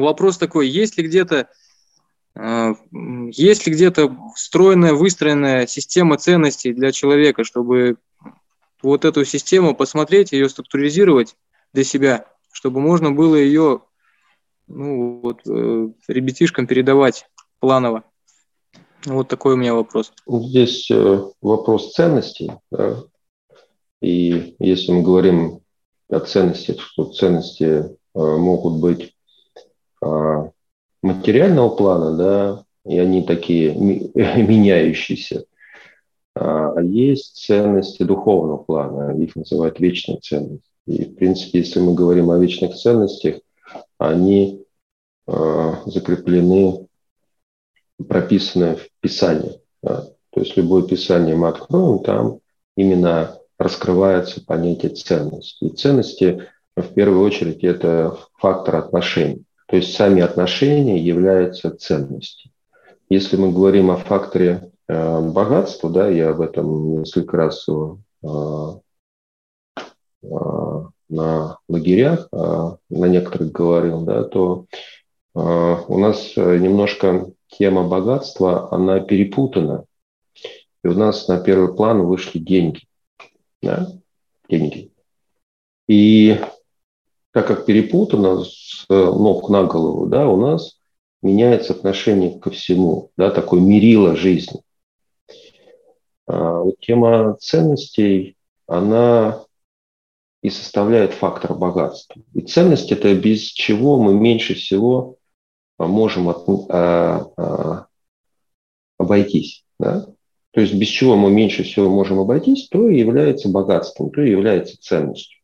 вопрос такой, есть ли где-то э, есть ли где-то встроенная, выстроенная система ценностей для человека, чтобы вот эту систему посмотреть, ее структуризировать для себя, чтобы можно было ее ну, вот, э, ребятишкам передавать планово. Вот такой у меня вопрос. Здесь э, вопрос ценностей. Да? И если мы говорим о ценностях, что ценности могут быть материального плана, да, и они такие меняющиеся, а, а есть ценности духовного плана, их называют вечные ценности. И, в принципе, если мы говорим о вечных ценностях, они э, закреплены, прописаны в Писании. Да. То есть любое Писание мы откроем, там именно раскрывается понятие ценности. И ценности, в первую очередь, это фактор отношений. То есть сами отношения являются ценностью. Если мы говорим о факторе э, богатства, да, я об этом несколько раз э, э, на лагерях, на некоторых говорил, да, то у нас немножко тема богатства, она перепутана. И у нас на первый план вышли деньги да, деньги. И так как перепутано с ног на голову, да, у нас меняется отношение ко всему, да, такой мерило жизни. А вот тема ценностей, она и составляет фактор богатства. И ценность – это без чего мы меньше всего можем от, а, а, обойтись. Да? то есть без чего мы меньше всего можем обойтись, то и является богатством, то и является ценностью.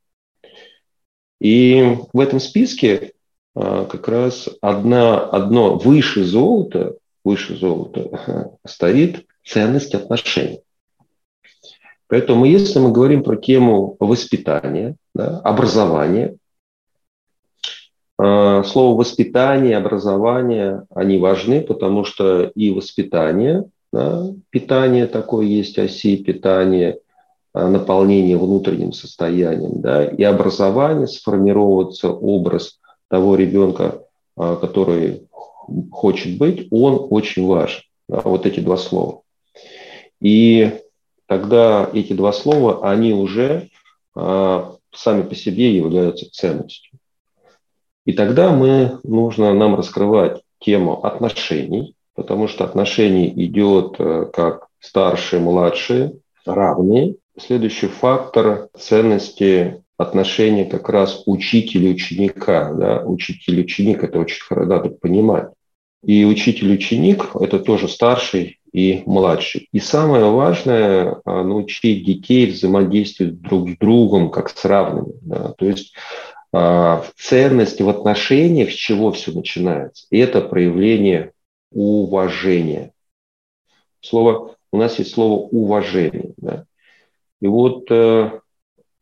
И в этом списке а, как раз одна, одно выше золота, выше золота стоит ценность отношений. Поэтому если мы говорим про тему воспитания, да, образования, а, слово воспитание, образование, они важны, потому что и воспитание да, питание такое есть, оси питания, наполнение внутренним состоянием, да, и образование, сформироваться образ того ребенка, а, который хочет быть, он очень важен. Да, вот эти два слова. И тогда эти два слова, они уже а, сами по себе являются ценностью. И тогда мы, нужно нам раскрывать тему отношений, потому что отношение идет э, как старшие, младшие, равные. Следующий фактор ценности отношения как раз учителя и ученика. Да? Учитель и ученик – это очень надо понимать. И учитель и ученик – это тоже старший и младший. И самое важное – научить детей взаимодействовать друг с другом как с равными. Да? То есть а, ценность в отношениях, с чего все начинается? Это проявление уважение. Слово, у нас есть слово уважение. Да? И вот э,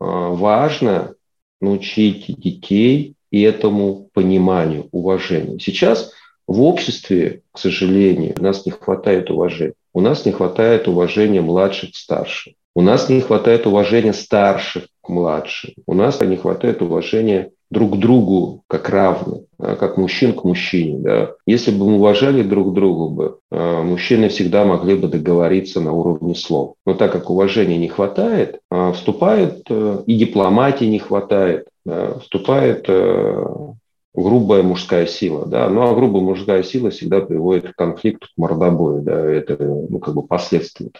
а, важно научить детей этому пониманию, уважению. Сейчас в обществе, к сожалению, у нас не хватает уважения. У нас не хватает уважения младших к старшим. У нас не хватает уважения старших к младшим. У нас не хватает уважения друг другу как равны, а, как мужчин к мужчине. Да. Если бы мы уважали друг друга, бы, а, мужчины всегда могли бы договориться на уровне слов. Но так как уважения не хватает, а, вступает э, и дипломатии не хватает, вступает э, грубая мужская сила. Да? Ну а грубая мужская сила всегда приводит к конфликту, к мордобою. Да? Это ну, как бы последствия.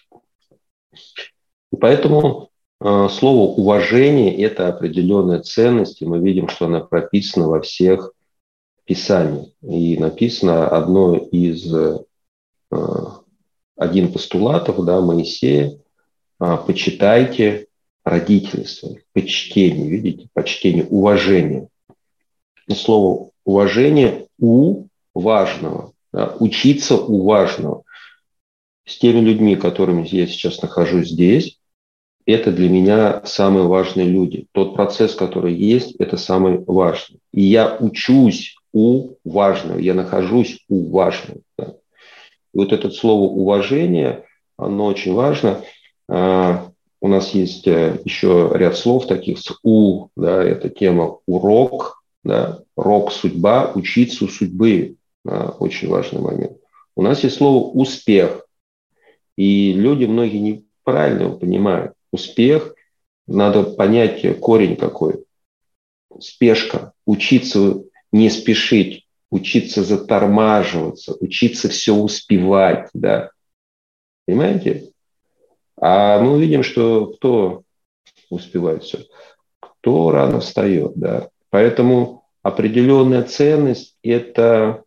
И поэтому слово уважение – это определенная ценность, и мы видим, что она прописана во всех писаниях. И написано одно из, э, один постулатов да, Моисея э, – почитайте родителей своих, почтение, видите, почтение, уважение. Слово уважение у важного, да, учиться у важного. С теми людьми, которыми я сейчас нахожусь здесь, это для меня самые важные люди. Тот процесс, который есть, это самый важный. И я учусь у важного, я нахожусь у важного. Да. И вот это слово уважение, оно очень важно. А, у нас есть э, еще ряд слов таких с «у», да, это тема «урок», Да? Рок – судьба, учиться у судьбы. Да? Очень важный момент. У нас есть слово «успех». И люди многие неправильно его понимают. Успех, надо понять корень какой. Спешка, учиться не спешить, учиться затормаживаться, учиться все успевать, да. Понимаете? А мы увидим, что кто успевает все, кто рано встает, да. Поэтому определенная ценность – это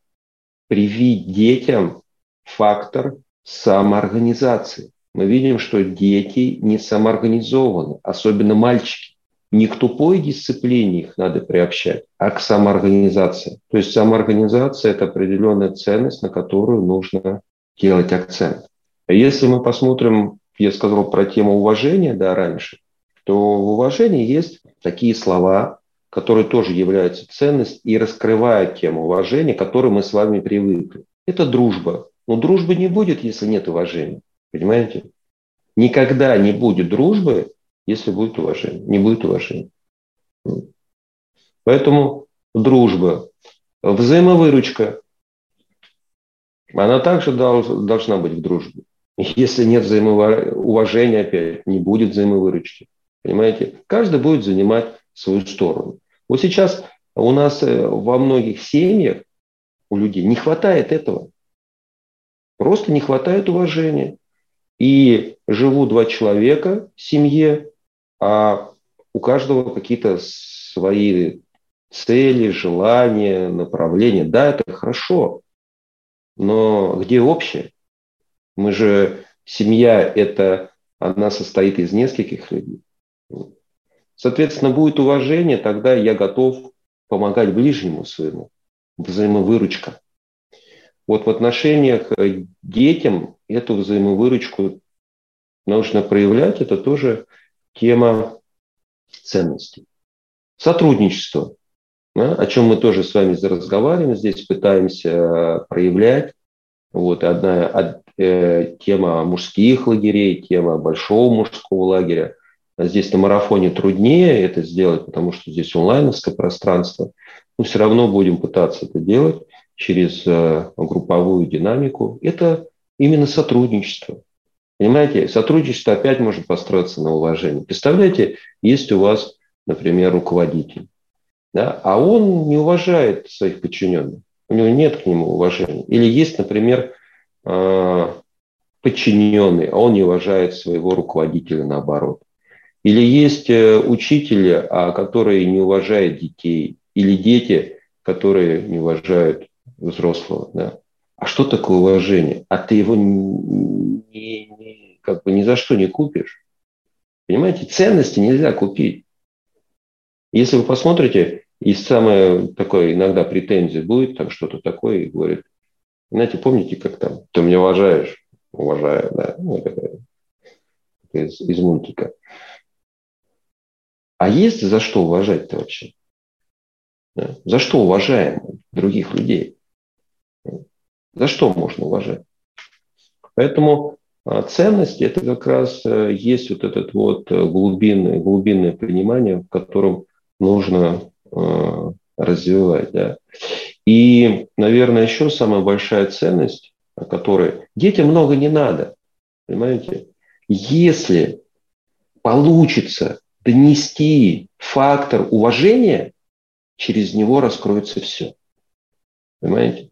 привить детям фактор самоорганизации. Мы видим, что дети не самоорганизованы, особенно мальчики. Не к тупой дисциплине их надо приобщать, а к самоорганизации. То есть самоорганизация – это определенная ценность, на которую нужно делать акцент. А если мы посмотрим, я сказал про тему уважения да, раньше, то в уважении есть такие слова, которые тоже являются ценностью и раскрывают тему уважения, к которой мы с вами привыкли. Это дружба. Но дружбы не будет, если нет уважения. Понимаете? Никогда не будет дружбы, если будет уважение. Не будет уважения. Поэтому дружба, взаимовыручка, она также должна быть в дружбе. Если нет взаимоуважения, опять, не будет взаимовыручки. Понимаете? Каждый будет занимать свою сторону. Вот сейчас у нас э, во многих семьях у людей не хватает этого. Просто не хватает уважения. И живут два человека в семье, а у каждого какие-то свои цели, желания, направления. Да, это хорошо, но где общее? Мы же, семья, это она состоит из нескольких людей. Соответственно, будет уважение, тогда я готов помогать ближнему своему. Взаимовыручка. Вот в отношениях к детям эту взаимовыручку нужно проявлять. Это тоже тема ценностей. Сотрудничество, да, о чем мы тоже с вами разговариваем, здесь пытаемся проявлять. Вот одна э, тема мужских лагерей, тема большого мужского лагеря. Здесь на марафоне труднее это сделать, потому что здесь онлайновское пространство. Но все равно будем пытаться это делать через э, групповую динамику. Это именно сотрудничество. Понимаете, сотрудничество опять может построиться на уважении. Представляете, есть у вас, например, руководитель, да, а он не уважает своих подчиненных, у него нет к нему уважения. Или есть, например, э, подчиненный, а он не уважает своего руководителя наоборот. Или есть э, учители, а которые не уважают детей, или дети, которые не уважают взрослого. Да. А что такое уважение? А ты его не, не, как бы ни за что не купишь. Понимаете, ценности нельзя купить. Если вы посмотрите, и самая такой иногда претензия будет, там что-то такое, и говорит, знаете, помните, как там, ты меня уважаешь? Уважаю, да. Ну, такая, из, из мультика. А есть за что уважать-то вообще? Да? За что уважаем других людей? За что можно уважать? Поэтому а, ценности – это как раз э, есть вот это вот э, глубинное, глубинное понимание, в котором нужно э, развивать. Да. И, наверное, еще самая большая ценность, которой детям много не надо. Понимаете? Если получится донести фактор уважения, через него раскроется все. Понимаете?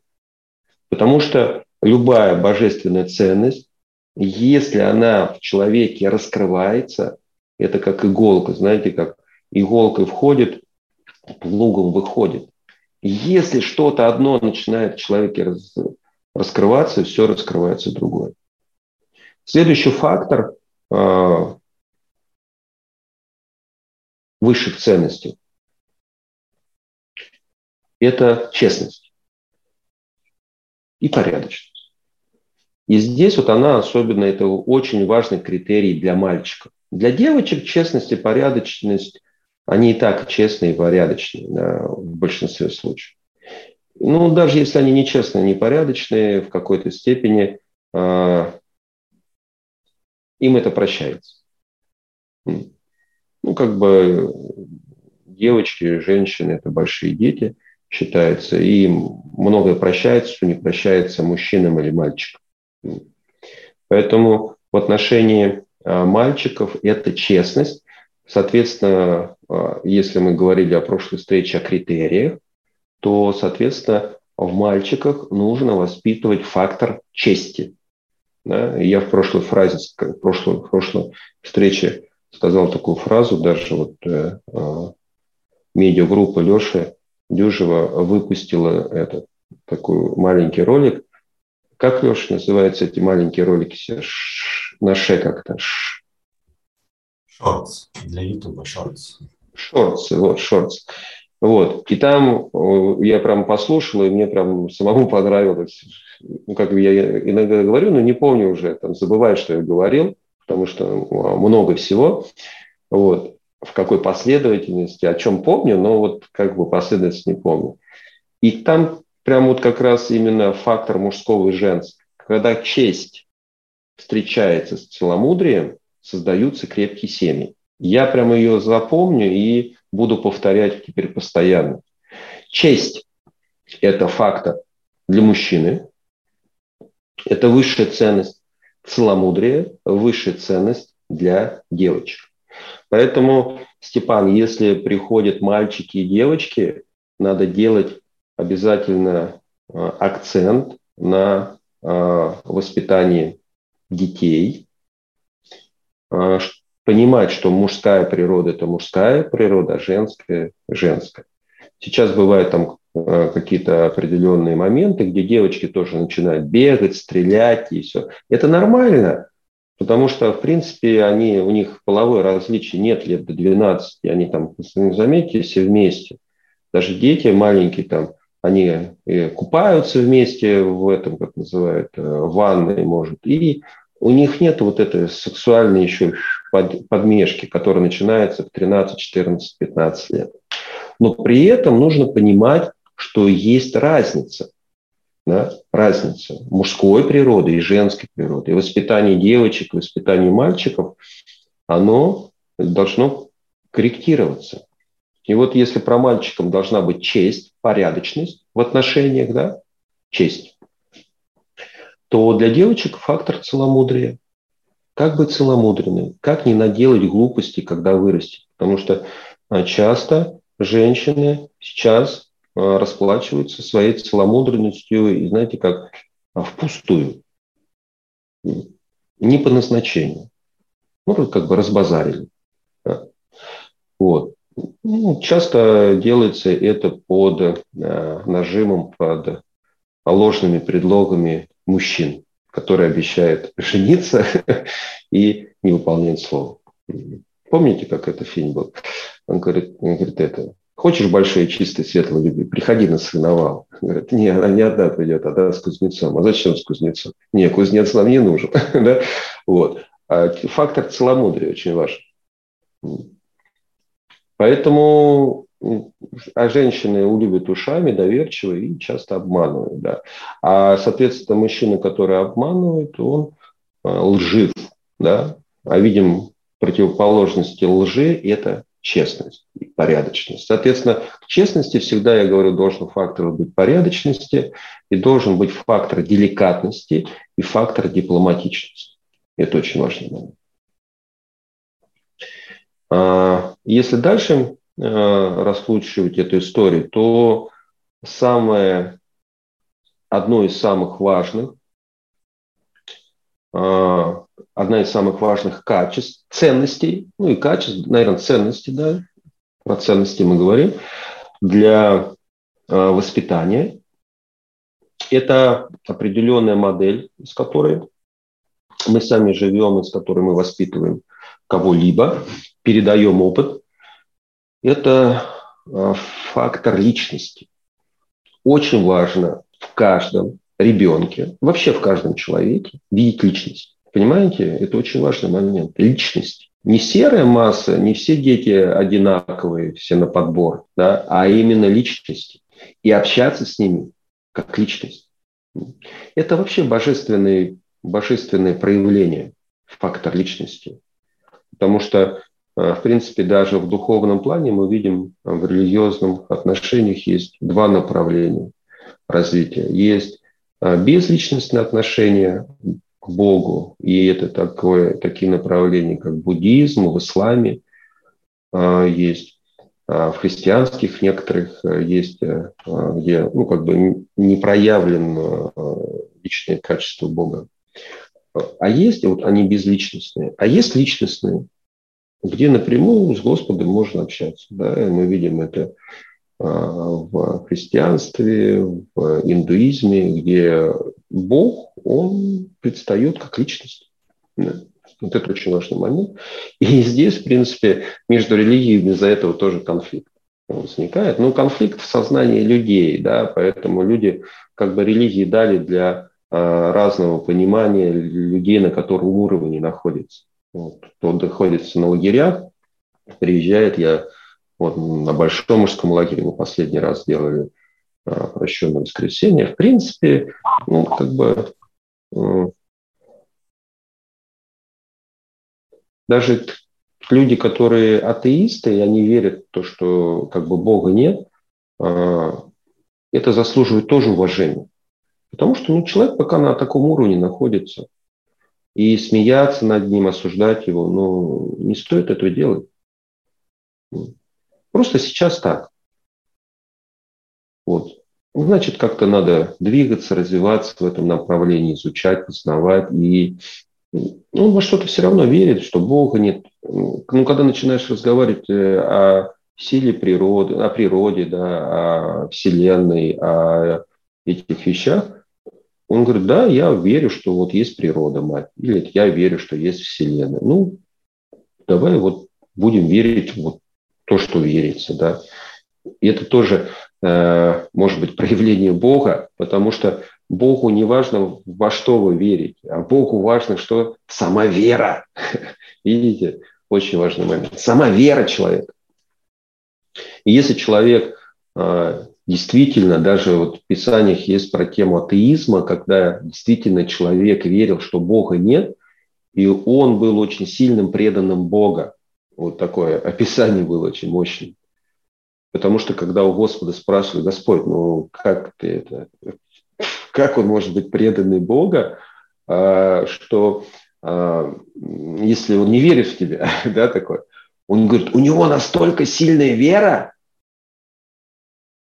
Потому что любая божественная ценность, если она в человеке раскрывается, это как иголка, знаете, как иголкой входит, плугом выходит. Если что-то одно начинает в человеке раскрываться, все раскрывается другое. Следующий фактор э, высших ценностей – это честность и порядочность. И здесь вот она особенно, это очень важный критерий для мальчиков. Для девочек честность и порядочность, они и так честные и порядочные да, в большинстве случаев. Ну, даже если они нечестные, непорядочные в какой-то степени, э, им это прощается. Ну, как бы девочки, женщины – это большие дети, считается, и многое прощается, что не прощается мужчинам или мальчикам. Поэтому в отношении а, мальчиков это честность. Соответственно, а, если мы говорили о прошлой встрече о критериях, то, соответственно, в мальчиках нужно воспитывать фактор чести. Да? Я в прошлой фразе, в прошлой, в прошлой встрече сказал такую фразу, даже вот э, э, медиагруппа Леши Дюжева выпустила этот такой маленький ролик. Как, Леша, называются эти маленькие ролики? На ше как-то. Шортс. Для Ютуба шортс. Шортс, вот, шортс. Вот. И там я прям послушал, и мне прям самому понравилось. Ну, как я иногда говорю, но не помню уже, там, забываю, что я говорил, потому что много всего. Вот. В какой последовательности, о чем помню, но вот как бы последовательность не помню. И там прям вот как раз именно фактор мужского и женского. Когда честь встречается с целомудрием, создаются крепкие семьи. Я прямо ее запомню и буду повторять теперь постоянно. Честь – это фактор для мужчины, это высшая ценность. Целомудрие – высшая ценность для девочек. Поэтому, Степан, если приходят мальчики и девочки, надо делать обязательно а, акцент на а, воспитании детей, а, понимать, что мужская природа – это мужская природа, а женская – женская. Сейчас бывают там э, какие-то определенные моменты, где девочки тоже начинают бегать, стрелять и все. Это нормально, потому что, в принципе, они, у них половое различие нет лет до 12, и они там, заметьте, все вместе. Даже дети маленькие там, они купаются вместе в этом, как называют, э, ванной, может, и у них нет вот этой сексуальной еще под, подмешки, которая начинается в 13, 14, 15 лет. Но при этом нужно понимать, что есть разница. Да? Разница мужской природы и женской природы. И воспитание девочек, воспитание мальчиков, оно должно корректироваться. И вот если про мальчиков должна быть честь, порядочность в отношениях, да, честь, то для девочек фактор целомудрия. Как быть целомудренным? Как не наделать глупости, когда вырастет? Потому что а, часто женщины сейчас расплачиваются своей целомудренностью, и знаете, как а, впустую. Не по назначению. Ну, как бы разбазарили. Вот. Ну, часто делается это под э, нажимом, под ложными предлогами мужчин, который обещает жениться и не выполняет слово. Помните, как это фильм был? Он говорит, он говорит это, хочешь большой, чистой, светлой любви, приходи на сыновал. Говорит, не, она не одна придет, а с кузнецом. А зачем с кузнецом? Не, кузнец нам не нужен. да? вот. А фактор целомудрия очень важен. Поэтому а женщины любят ушами, доверчивые и часто обманывают. Да. А, соответственно, мужчина, который обманывает, он а, лжив. Да. А видим противоположности лжи – это честность и порядочность. Соответственно, к честности всегда, я говорю, должен фактор быть порядочности и должен быть фактор деликатности и фактор дипломатичности. Это очень важный момент. А, если дальше Э, раскручивать эту историю, то самое, одно из самых важных, э, одна из самых важных качеств, ценностей, ну и качеств, наверное, ценностей, да, про ценности мы говорим, для э, воспитания. Это определенная модель, с которой мы сами живем, из которой мы воспитываем кого-либо, передаем опыт – это а, фактор личности. Очень важно в каждом ребенке, вообще в каждом человеке видеть личность. Понимаете, это очень важный момент. Личность. Не серая масса, не все дети одинаковые, все на подбор, да, а именно личности. И общаться с ними как личность. Это вообще божественное, божественное проявление, фактор личности. Потому что в принципе, даже в духовном плане мы видим в религиозных отношениях есть два направления развития. Есть безличностные отношения к Богу, и это такое, такие направления, как буддизм, в исламе есть а, в христианских некоторых э, есть, э, а, где ну, как бы не проявлено э, личное качество Бога. А есть, вот они безличностные, а есть личностные, где напрямую с Господом можно общаться. Да? И мы видим это в христианстве, в индуизме, где Бог, он предстает как личность. Вот это очень важный момент. И здесь, в принципе, между религиями из-за этого тоже конфликт возникает. Ну, конфликт в сознании людей, да, поэтому люди как бы религии дали для а, разного понимания людей, на котором уровне находится. Вот. Кто находится на лагерях, приезжает, я вот на Большом мужском лагере мы последний раз делали прощенное воскресенье. В принципе, ну, как бы даже люди, которые атеисты, и они верят в то, что как бы Бога нет, а, это заслуживает тоже уважения. Потому что ну, человек пока на таком уровне находится. И смеяться над ним, осуждать его, ну, не стоит этого делать. Просто сейчас так. Вот. Значит, как-то надо двигаться, развиваться в этом направлении, изучать, познавать и он во что-то все равно верит, что Бога нет. Ну, когда начинаешь разговаривать э, о силе природы, о природе, да, о Вселенной, о этих вещах, он говорит, да, я верю, что вот есть природа, мать, или я верю, что есть Вселенная. Ну, давай вот будем верить вот то, что верится, да. И это тоже может быть проявление Бога, потому что Богу не важно, во что вы верите, а Богу важно, что сама вера. Видите, очень важный момент. Сама вера человека. И если человек а, действительно, даже вот в Писаниях есть про тему атеизма, когда действительно человек верил, что Бога нет, и он был очень сильным преданным Бога. Вот такое описание было очень мощным. Потому что когда у Господа спрашивают, Господь, ну как ты это, как он может быть преданный Бога, а, что а, если он не верит в тебя, да, такой, он говорит, у него настолько сильная вера,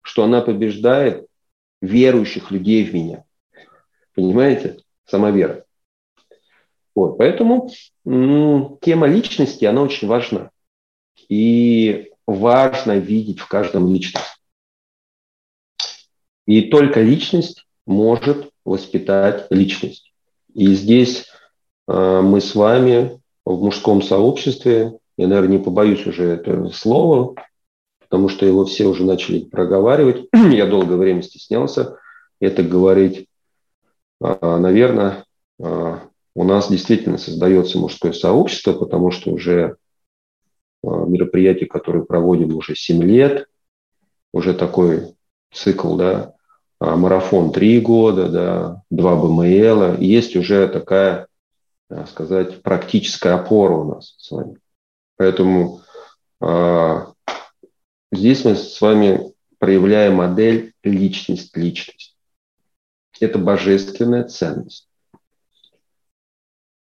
что она побеждает верующих людей в меня. Понимаете? Сама вера. Вот, поэтому м- тема личности, она очень важна. И важно видеть в каждом личность. И только личность может воспитать личность. И здесь э, мы с вами в мужском сообществе, я, наверное, не побоюсь уже этого слова, потому что его все уже начали проговаривать. я долгое время стеснялся это говорить. А, наверное, а, у нас действительно создается мужское сообщество, потому что уже а, мероприятие, которое проводим уже 7 лет, уже такой цикл, да, а, марафон три года, да, два БМЛ. Есть уже такая, так сказать, практическая опора у нас с вами. Поэтому а, здесь мы с вами проявляем модель личность-личность. Это божественная ценность.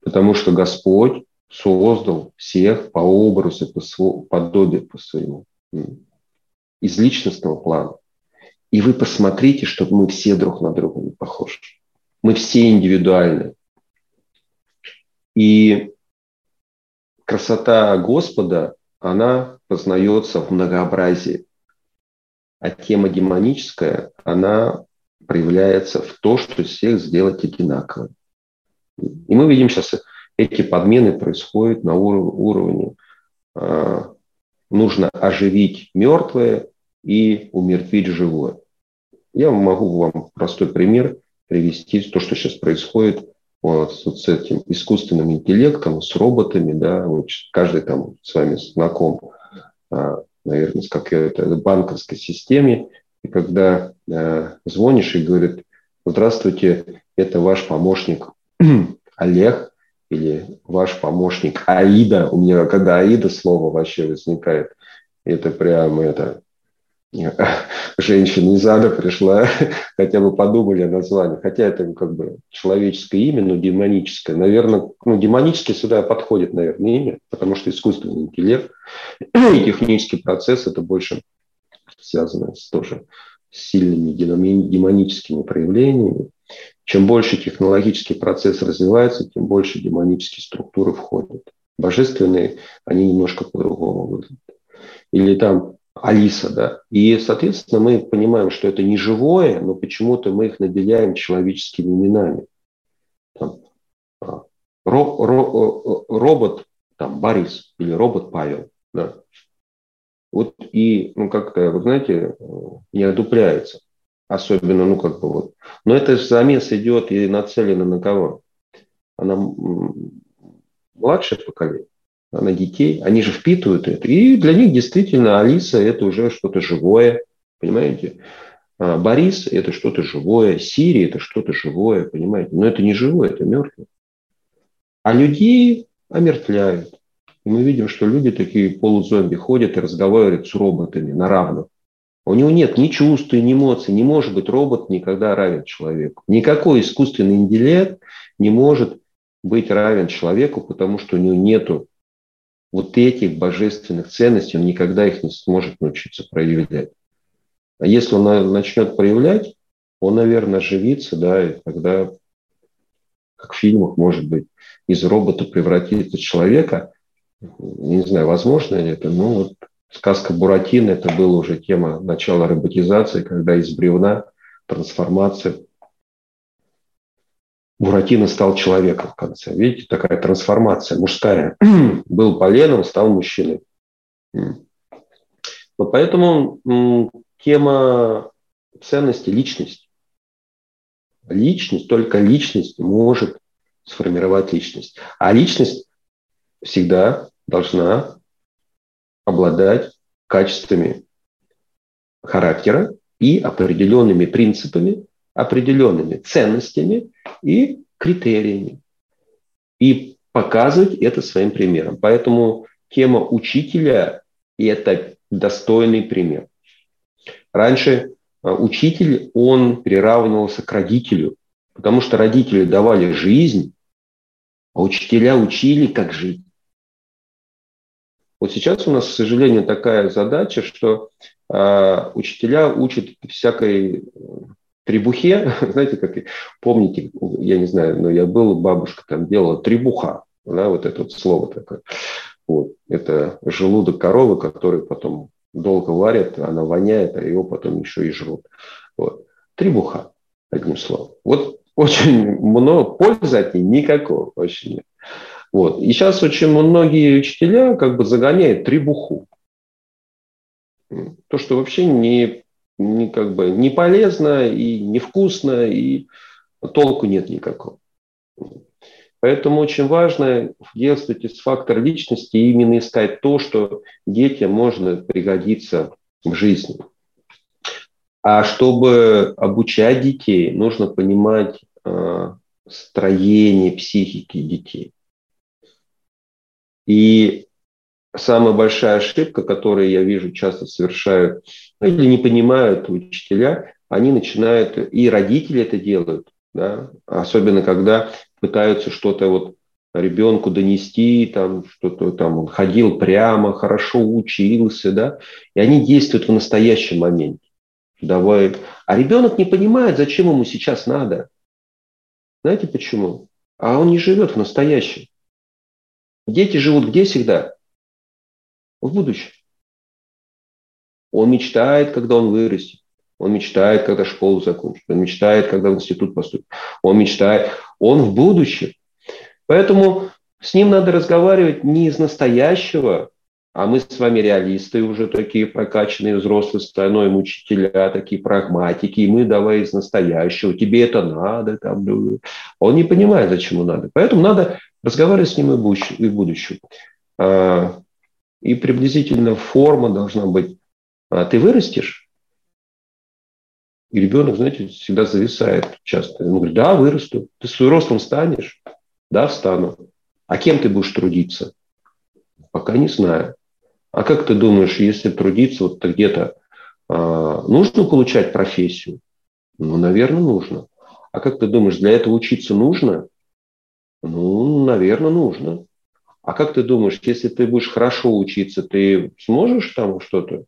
Потому что Господь создал всех по образу, по подобию по своему, из личностного плана. И вы посмотрите, что мы все друг на друга не похожи. Мы все индивидуальны. И красота Господа, она познается в многообразии. А тема демоническая, она проявляется в то, что всех сделать одинаково. И мы видим сейчас, эти подмены происходят на уровне. Э, нужно оживить мертвое и умертвить живое. Я могу вам простой пример привести, то, что сейчас происходит вот, с этим искусственным интеллектом, с роботами, да, вот каждый там с вами знаком, а, наверное, с какой-то банковской системе, и когда э, звонишь и говорит, здравствуйте, это ваш помощник Олег, или ваш помощник Аида. У меня, когда Аида слово вообще возникает, это прямо это женщина из ада пришла, хотя бы подумали о названии. Хотя это как бы человеческое имя, но демоническое. Наверное, ну, демонически сюда подходит, наверное, имя, потому что искусственный интеллект и технический процесс – это больше связано с, тоже сильными демоническими проявлениями. Чем больше технологический процесс развивается, тем больше демонические структуры входят. Божественные, они немножко по-другому выглядят. Или там Алиса, да. И, соответственно, мы понимаем, что это не живое, но почему-то мы их наделяем человеческими именами. Там, а, ро, ро, робот там, Борис или робот Павел. Да. Вот и, ну, как-то, вы знаете, не одупляется. Особенно, ну, как бы вот. Но это замес идет и нацелено на кого? Она младшее поколение на детей, они же впитывают это. И для них действительно Алиса – это уже что-то живое, понимаете? А Борис – это что-то живое, Сирия – это что-то живое, понимаете? Но это не живое, это мертвое. А людей омертвляют. И мы видим, что люди такие полузомби ходят и разговаривают с роботами на равных. У него нет ни чувств, ни эмоций. Не может быть робот никогда равен человеку. Никакой искусственный интеллект не может быть равен человеку, потому что у него нету вот этих божественных ценностей, он никогда их не сможет научиться проявлять. А если он начнет проявлять, он, наверное, оживится, да, и тогда, как в фильмах, может быть, из робота превратится в человека. Не знаю, возможно ли это, но вот сказка Буратино, это была уже тема начала роботизации, когда из бревна трансформация Буратино стал человеком в конце. Видите, такая трансформация мужская. Был поленом, стал мужчиной. Вот поэтому тема ценности – личность. Личность, только личность может сформировать личность. А личность всегда должна обладать качествами характера и определенными принципами, определенными ценностями и критериями. И показывать это своим примером. Поэтому тема учителя – это достойный пример. Раньше а, учитель, он приравнивался к родителю, потому что родители давали жизнь, а учителя учили, как жить. Вот сейчас у нас, к сожалению, такая задача, что э, учителя учат всякой требухе, знаете, как помните, я не знаю, но я был, бабушка там делала требуха, да, вот это вот слово такое. Вот. Это желудок коровы, который потом долго варят, она воняет, а его потом еще и жрут. Вот. Требуха, одним словом. Вот очень много пользы от ней никакого вообще нет. Вот. И сейчас очень многие учителя как бы загоняют требуху. То, что вообще не не, как бы, не полезно и невкусно, и толку нет никакого. Поэтому очень важно действовать из фактора личности и именно искать то, что детям можно пригодиться в жизни. А чтобы обучать детей, нужно понимать э, строение психики детей. И самая большая ошибка, которую я вижу часто совершают или не понимают учителя, они начинают, и родители это делают, да, особенно когда пытаются что-то вот ребенку донести, там что-то там он ходил прямо, хорошо учился, да, и они действуют в настоящем моменте. Давай. А ребенок не понимает, зачем ему сейчас надо. Знаете почему? А он не живет в настоящем. Дети живут где всегда? в будущем. Он мечтает, когда он вырастет. Он мечтает, когда школу закончит. Он мечтает, когда в институт поступит. Он мечтает. Он в будущем. Поэтому с ним надо разговаривать не из настоящего, а мы с вами реалисты уже такие прокачанные взрослые, становим учителя, такие прагматики, и мы давай из настоящего, тебе это надо. Там. Он не понимает, зачем ему надо. Поэтому надо разговаривать с ним и в будущем. А, и приблизительно форма должна быть. А ты вырастешь? И ребенок, знаете, всегда зависает часто. Он говорит, да, вырасту. Ты с ростом станешь? Да, встану. А кем ты будешь трудиться? Пока не знаю. А как ты думаешь, если трудиться вот где-то, э, нужно получать профессию? Ну, наверное, нужно. А как ты думаешь, для этого учиться нужно? Ну, наверное, нужно. А как ты думаешь, если ты будешь хорошо учиться, ты сможешь там что-то? Э,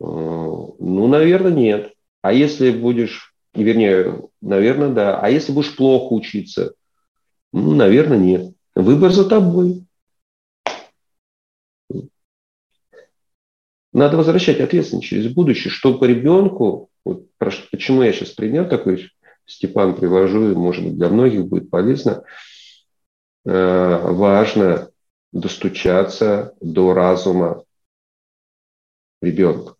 ну, наверное, нет. А если будешь, вернее, наверное, да. А если будешь плохо учиться? Ну, наверное, нет. Выбор за тобой. Надо возвращать ответственность через будущее, чтобы ребенку, вот почему я сейчас пример такой, Степан, привожу, и, может быть, для многих будет полезно, важно достучаться до разума ребенка.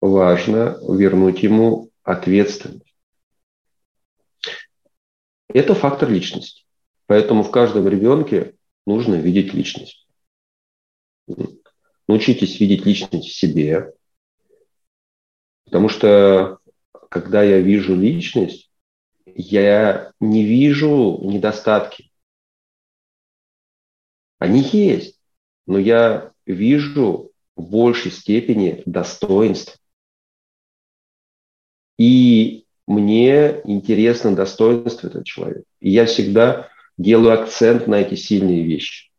Важно вернуть ему ответственность. Это фактор личности. Поэтому в каждом ребенке нужно видеть личность. Научитесь видеть личность в себе. Потому что когда я вижу личность, я не вижу недостатки. Они есть, но я вижу в большей степени достоинство. И мне интересно достоинство этого человека. И я всегда делаю акцент на эти сильные вещи.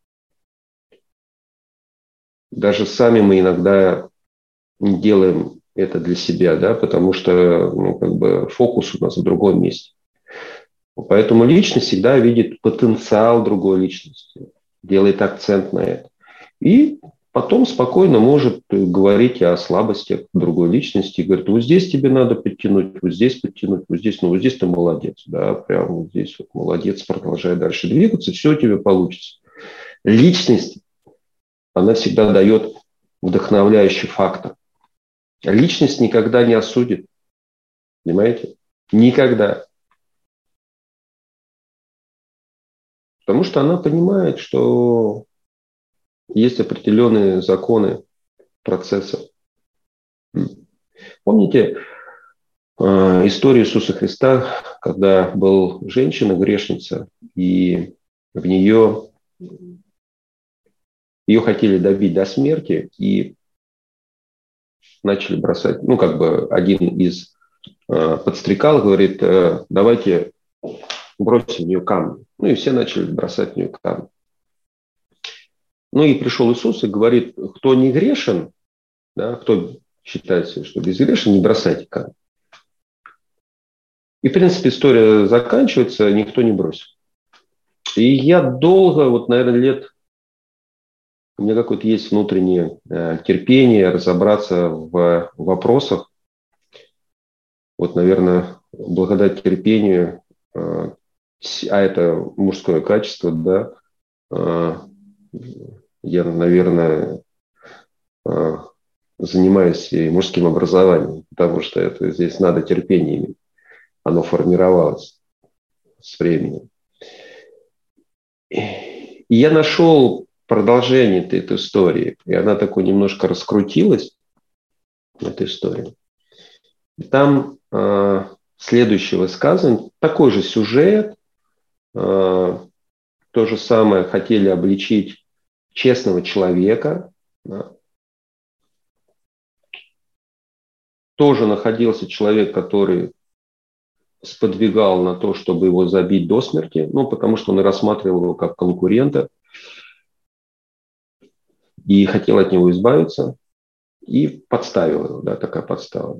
Даже сами мы иногда не делаем это для себя, да, потому что ну, как бы фокус у нас в другом месте. Поэтому личность всегда видит потенциал другой личности, делает акцент на это. И потом спокойно может говорить о слабостях другой личности. Говорит, вот здесь тебе надо подтянуть, вот здесь подтянуть, вот здесь, ну вот здесь ты молодец, да, прям вот здесь вот молодец, продолжай дальше двигаться, все у тебя получится. Личность, она всегда дает вдохновляющий фактор. Личность никогда не осудит. Понимаете? Никогда. Потому что она понимает, что есть определенные законы процесса. Помните э, историю Иисуса Христа, когда был женщина-грешница, и в нее ее хотели добить до смерти, и начали бросать, ну, как бы один из э, подстрекал, говорит, э, давайте бросим в нее камни. Ну, и все начали бросать в нее камни. Ну и пришел Иисус и говорит, кто не грешен, да, кто считается, что безгрешен, не бросайте камни. И, в принципе, история заканчивается, никто не бросил. И я долго, вот, наверное, лет, у меня какое-то есть внутреннее э, терпение разобраться в вопросах. Вот, наверное, благодаря терпению, э, а это мужское качество, да, э, я, наверное, э, занимаюсь и мужским образованием, потому что это здесь надо терпение иметь. Оно формировалось с временем. И я нашел продолжение этой, этой истории, и она такой немножко раскрутилась, эта история. И там э, следующее высказывание, такой же сюжет, то же самое хотели обличить честного человека. Да. Тоже находился человек, который сподвигал на то, чтобы его забить до смерти, ну, потому что он рассматривал его как конкурента и хотел от него избавиться, и подставил его, да, такая подстава.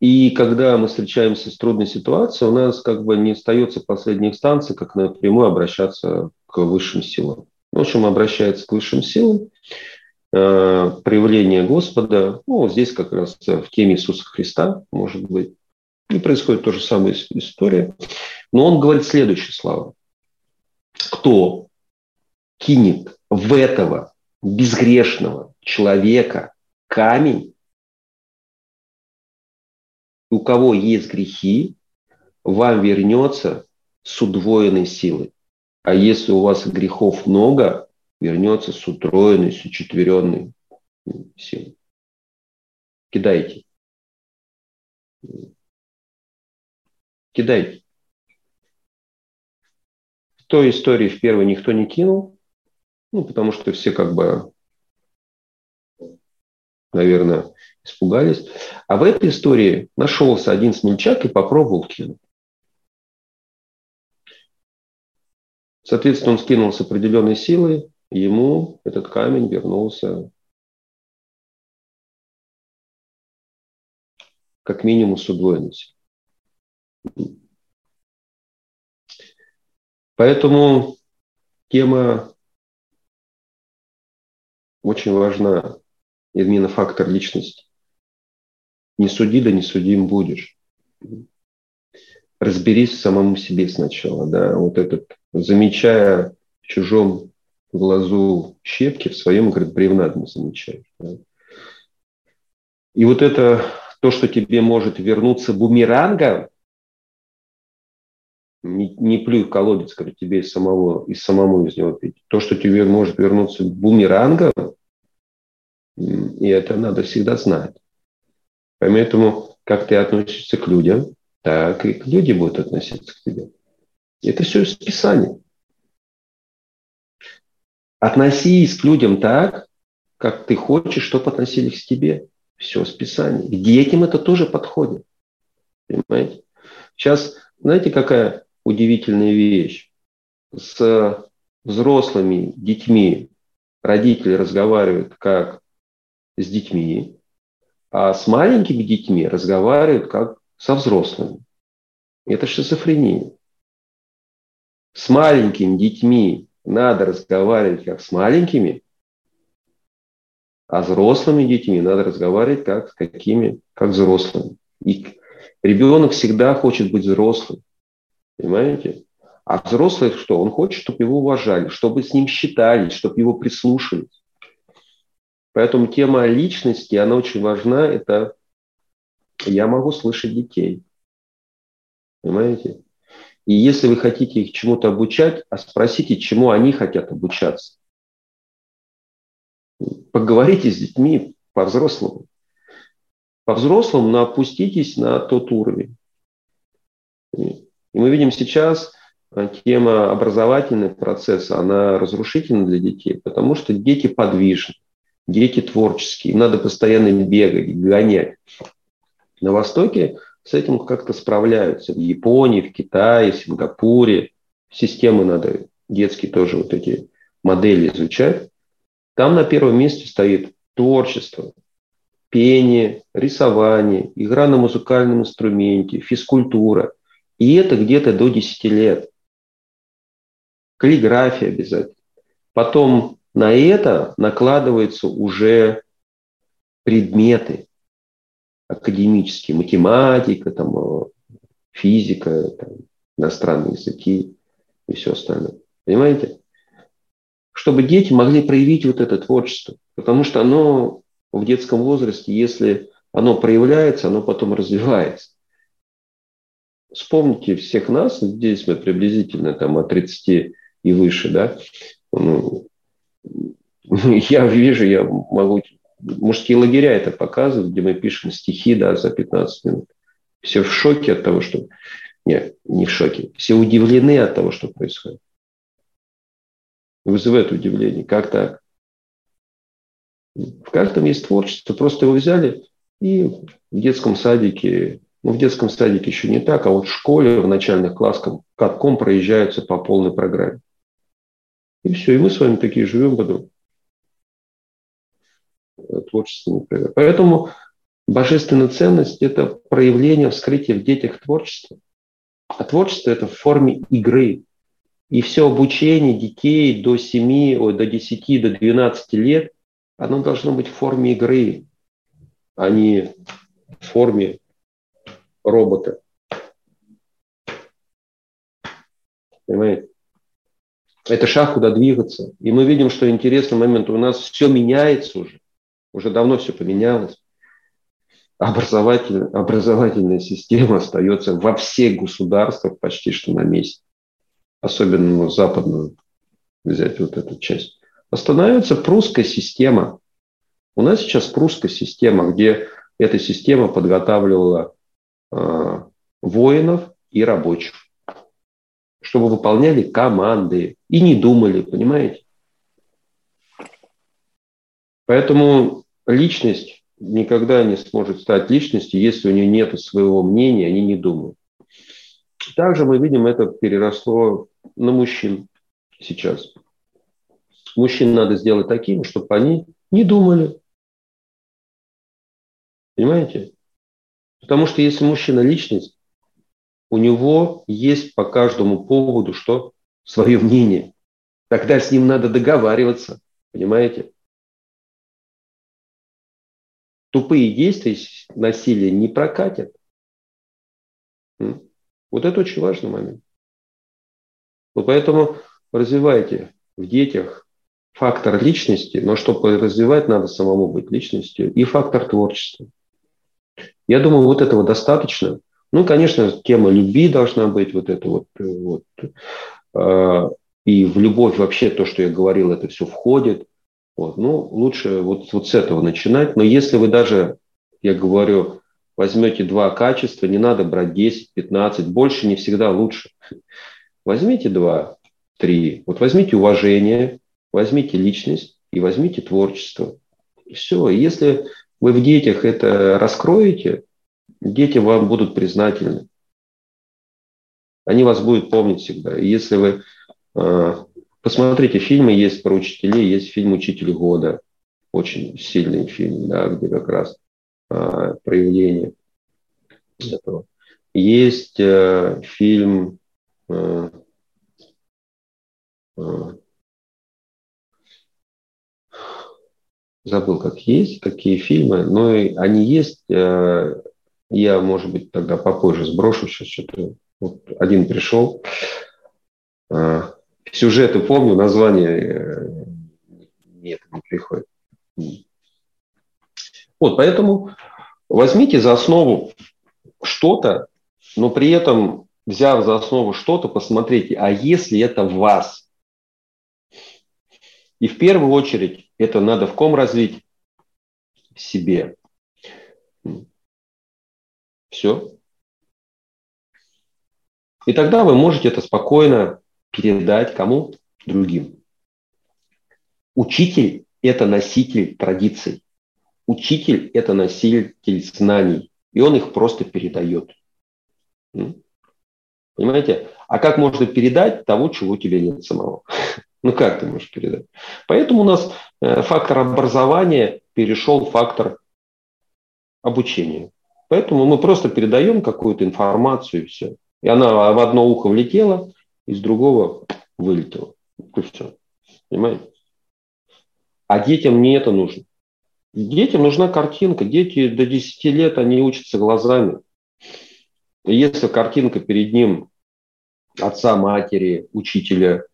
И когда мы встречаемся с трудной ситуацией, у нас как бы не остается последней инстанции, как напрямую обращаться к высшим силам. В общем, обращается к высшим силам, э, проявление Господа, ну, здесь как раз в теме Иисуса Христа, может быть. И происходит то же самое история. Но он говорит следующие слова. Кто кинет в этого безгрешного человека камень, у кого есть грехи, вам вернется с удвоенной силой. А если у вас грехов много, вернется с утроенной, с учетверенной силой. Кидайте. Кидайте. В той истории в первой никто не кинул, ну, потому что все как бы, наверное, испугались. А в этой истории нашелся один смельчак и попробовал кинуть. Соответственно, он скинул с определенной силой, ему этот камень вернулся как минимум с удвоенностью. Поэтому тема очень важна, именно фактор личности. Не суди, да не судим будешь. Разберись самому себе сначала, да, вот этот, замечая в чужом глазу щепки, в своем, говорит, бревна не замечаешь. Да. И вот это то, что тебе может вернуться бумерангом, не, не плюй в колодец, который тебе из самого, из самому из него пить. То, что тебе может вернуться бумерангом, и это надо всегда знать. Поэтому, как ты относишься к людям, так и люди будут относиться к тебе. Это все из Писания. Относись к людям так, как ты хочешь, чтобы относились к тебе. Все с Писания. К детям это тоже подходит. Понимаете? Сейчас, знаете, какая удивительная вещь? С взрослыми детьми родители разговаривают как с детьми, а с маленькими детьми разговаривают как со взрослыми. Это шизофрения. С маленькими детьми надо разговаривать как с маленькими, а взрослыми детьми надо разговаривать как с какими, как взрослыми. И ребенок всегда хочет быть взрослым. Понимаете? А взрослый что? Он хочет, чтобы его уважали, чтобы с ним считались, чтобы его прислушались. Поэтому тема личности, она очень важна. Это я могу слышать детей. Понимаете? И если вы хотите их чему-то обучать, а спросите, чему они хотят обучаться. Поговорите с детьми по-взрослому. По-взрослому, но опуститесь на тот уровень. И мы видим сейчас, э, тема образовательного процесса, она разрушительна для детей, потому что дети подвижны, дети творческие, им надо постоянно бегать, гонять. На Востоке с этим как-то справляются. В Японии, в Китае, в Сингапуре. Системы надо детские тоже вот эти модели изучать. Там на первом месте стоит творчество, пение, рисование, игра на музыкальном инструменте, физкультура. И это где-то до 10 лет. Каллиграфия обязательно. Потом на это накладываются уже предметы академические, математика, там, э, физика, там, иностранные языки и все остальное. Понимаете? чтобы дети могли проявить вот это творчество. Потому что оно в детском возрасте, если оно проявляется, оно потом развивается. Вспомните всех нас, здесь мы приблизительно там от 30 и выше, да, ну, я вижу, я могу, мужские лагеря это показывают, где мы пишем стихи, да, за 15 минут. Все в шоке от того, что... Нет, не в шоке. Все удивлены от того, что происходит вызывает удивление. Как так? В каждом есть творчество. Просто его взяли и в детском садике, ну, в детском садике еще не так, а вот в школе, в начальных классах катком проезжаются по полной программе. И все, и мы с вами такие живем в году. Творчество не Поэтому божественная ценность – это проявление, вскрытия в детях творчества. А творчество – это в форме игры, и все обучение детей до 7, ой, до 10, до 12 лет, оно должно быть в форме игры, а не в форме робота. Понимаете? Это шаг, куда двигаться. И мы видим, что интересный момент. У нас все меняется уже. Уже давно все поменялось. Образовательная, образовательная система остается во всех государствах почти что на месте особенно западную, взять вот эту часть, останавливается прусская система. У нас сейчас прусская система, где эта система подготавливала э, воинов и рабочих, чтобы выполняли команды и не думали, понимаете? Поэтому личность никогда не сможет стать личностью, если у нее нет своего мнения, они не думают. Также мы видим, это переросло на мужчин сейчас. Мужчин надо сделать такими, чтобы они не думали. Понимаете? Потому что если мужчина личность, у него есть по каждому поводу что? Свое мнение. Тогда с ним надо договариваться. Понимаете? Тупые действия насилия не прокатят. Вот это очень важный момент. Вот поэтому развивайте в детях фактор личности, но чтобы развивать, надо самому быть личностью, и фактор творчества. Я думаю, вот этого достаточно. Ну, конечно, тема любви должна быть, вот это вот. вот э, и в любовь вообще то, что я говорил, это все входит. Вот. Ну, лучше вот, вот с этого начинать. Но если вы даже, я говорю, возьмете два качества, не надо брать 10, 15, больше не всегда лучше. Возьмите два, три. Вот возьмите уважение, возьмите личность и возьмите творчество. Все. Если вы в детях это раскроете, дети вам будут признательны. Они вас будут помнить всегда. И если вы э, посмотрите фильмы, есть про учителей, есть фильм «Учитель года», очень сильный фильм, да, где как раз э, проявление этого. Есть э, фильм э, э, забыл, как есть, какие фильмы, но они есть. Э, я, может быть, тогда попозже сброшу сейчас что-то. Вот один пришел. Э, сюжеты помню, название э, нет, не приходит. Вот, поэтому возьмите за основу что-то, но при этом, взяв за основу что-то, посмотрите, а если это вас? И в первую очередь это надо в ком развить? В себе. Все. И тогда вы можете это спокойно передать кому? Другим. Учитель – это носитель традиций. Учитель – это носитель знаний. И он их просто передает. Понимаете? А как можно передать того, чего у тебя нет самого? Ну как ты можешь передать? Поэтому у нас э, фактор образования перешел в фактор обучения. Поэтому мы просто передаем какую-то информацию и все. И она в одно ухо влетела, из другого вылетела. И все. Понимаете? А детям не это нужно. Детям нужна картинка. Дети до 10 лет, они учатся глазами. И если картинка перед ним отца, матери, учителя,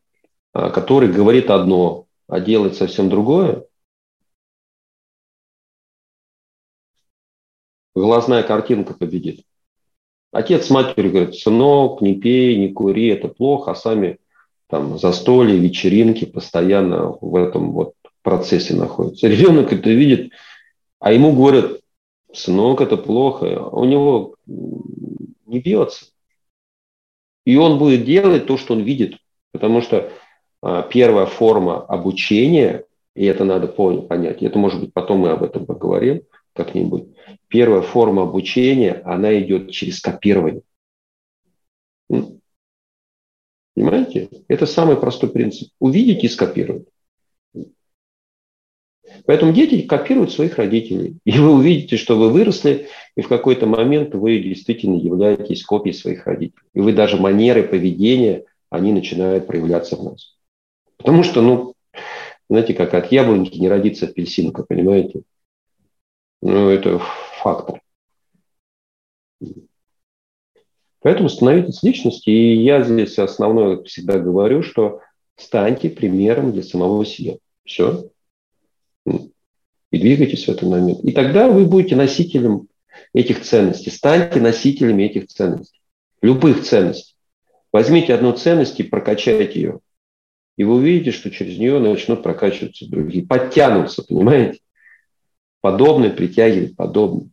а, который говорит одно, а делает совсем другое, глазная картинка победит. Отец с матерью говорит, сынок, не пей, не кури, это плохо, а сами там застолья, вечеринки постоянно в этом вот процессе находятся. Ребенок это видит, а ему говорят, сынок, это плохо, у него не бьется. И он будет делать то, что он видит, потому что а, первая форма обучения, и это надо понять, это может быть потом мы об этом поговорим как-нибудь. Первая форма обучения, она идет через копирование. Понимаете? Это самый простой принцип. Увидеть и скопировать. Поэтому дети копируют своих родителей. И вы увидите, что вы выросли, и в какой-то момент вы действительно являетесь копией своих родителей. И вы даже манеры поведения, они начинают проявляться в нас. Потому что, ну, знаете, как от яблоньки не родится апельсинка, понимаете? Ну, это фактор. Поэтому становитесь личностью. И я здесь основное всегда говорю, что станьте примером для самого себя. Все. И двигайтесь в этот момент. И тогда вы будете носителем этих ценностей. Станьте носителями этих ценностей. Любых ценностей. Возьмите одну ценность и прокачайте ее. И вы увидите, что через нее начнут прокачиваться другие, подтянутся, понимаете? Подобное притягивает подобное.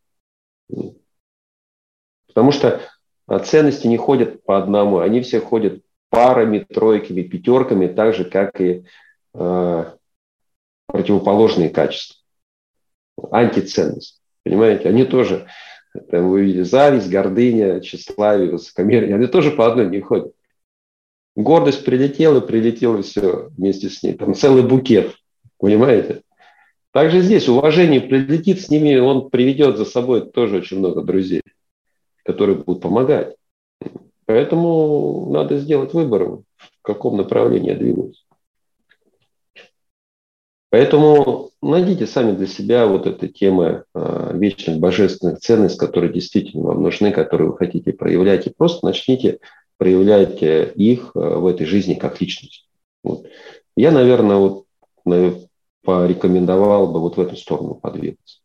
Потому что А ценности не ходят по одному, они все ходят парами, тройками, пятерками, так же, как и э, противоположные качества. Антиценность. Понимаете, они тоже, там вы видите, зависть, гордыня, тщеславие, высокомерие, они тоже по одной не ходят. Гордость прилетела, прилетела все вместе с ней. Там целый букет, понимаете? Также здесь уважение прилетит с ними, он приведет за собой тоже очень много друзей, которые будут помогать. Поэтому надо сделать выбор, в каком направлении двигаться. Поэтому найдите сами для себя вот эта тема э, вечных божественных ценностей, которые действительно вам нужны, которые вы хотите проявлять, и просто начните проявлять их э, в этой жизни как личность. Вот. Я, наверное, вот, порекомендовал бы вот в эту сторону подвигаться.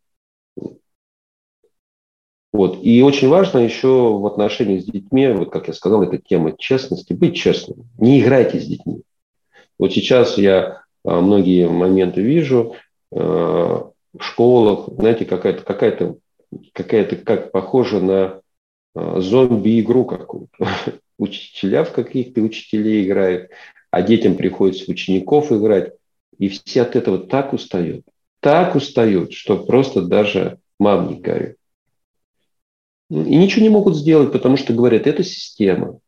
Вот. И очень важно еще в отношениях с детьми, вот как я сказал, эта тема честности, быть честным. Не играйте с детьми. Вот сейчас я а, многие моменты вижу а, в школах, знаете, какая-то какая-то какая-то как похожа на а, зомби-игру какую-то. Учителя в каких-то учителей играют, а детям приходится учеников играть. И все от этого так устают, так устают, что просто даже мам не горит. И ничего не могут сделать, потому что говорят, это система.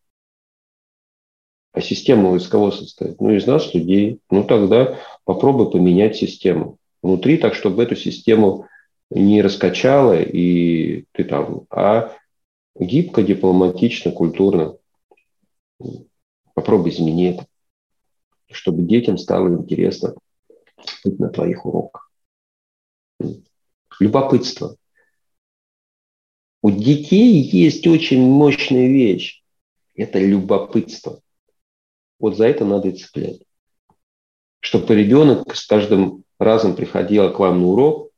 А система из кого состоит? Ну, из нас, людей. Ну, тогда попробуй поменять систему внутри, так, чтобы эту систему не раскачала, и ты там, а гибко, дипломатично, культурно. Попробуй измени это, чтобы детям стало интересно быть на твоих уроках. Любопытство. У детей есть очень мощная вещь. Это любопытство. Вот за это надо и цеплять. Чтобы ребенок с каждым разом приходил к вам на урок,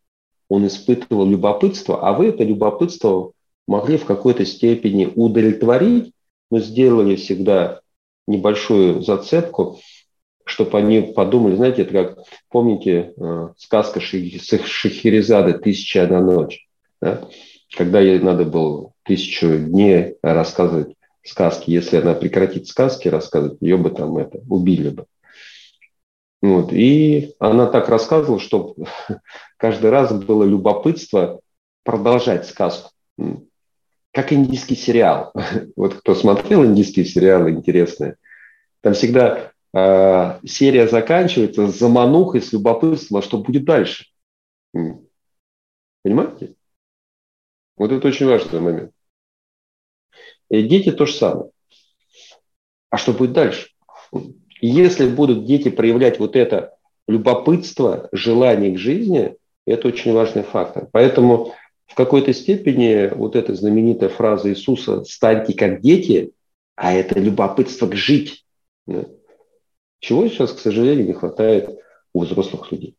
он испытывал любопытство, а вы это любопытство могли в какой-то степени удовлетворить, но сделали всегда небольшую зацепку, чтобы они подумали, знаете, это как, помните, э, сказка Шахерезады «Тысяча одна ночь», да? когда ей надо было тысячу дней рассказывать сказки, если она прекратит сказки рассказывать, ее бы там это, убили бы. Вот. И она так рассказывала, что каждый раз было любопытство продолжать сказку. Как индийский сериал. Вот кто смотрел индийские сериалы интересные, там всегда серия заканчивается с заманухой, с любопытством, а что будет дальше. Понимаете? Вот это очень важный момент. И дети то же самое. А что будет дальше? Если будут дети проявлять вот это любопытство, желание к жизни, это очень важный фактор. Поэтому в какой-то степени вот эта знаменитая фраза Иисуса «станьте как дети», а это любопытство к жить. Чего сейчас, к сожалению, не хватает у взрослых людей.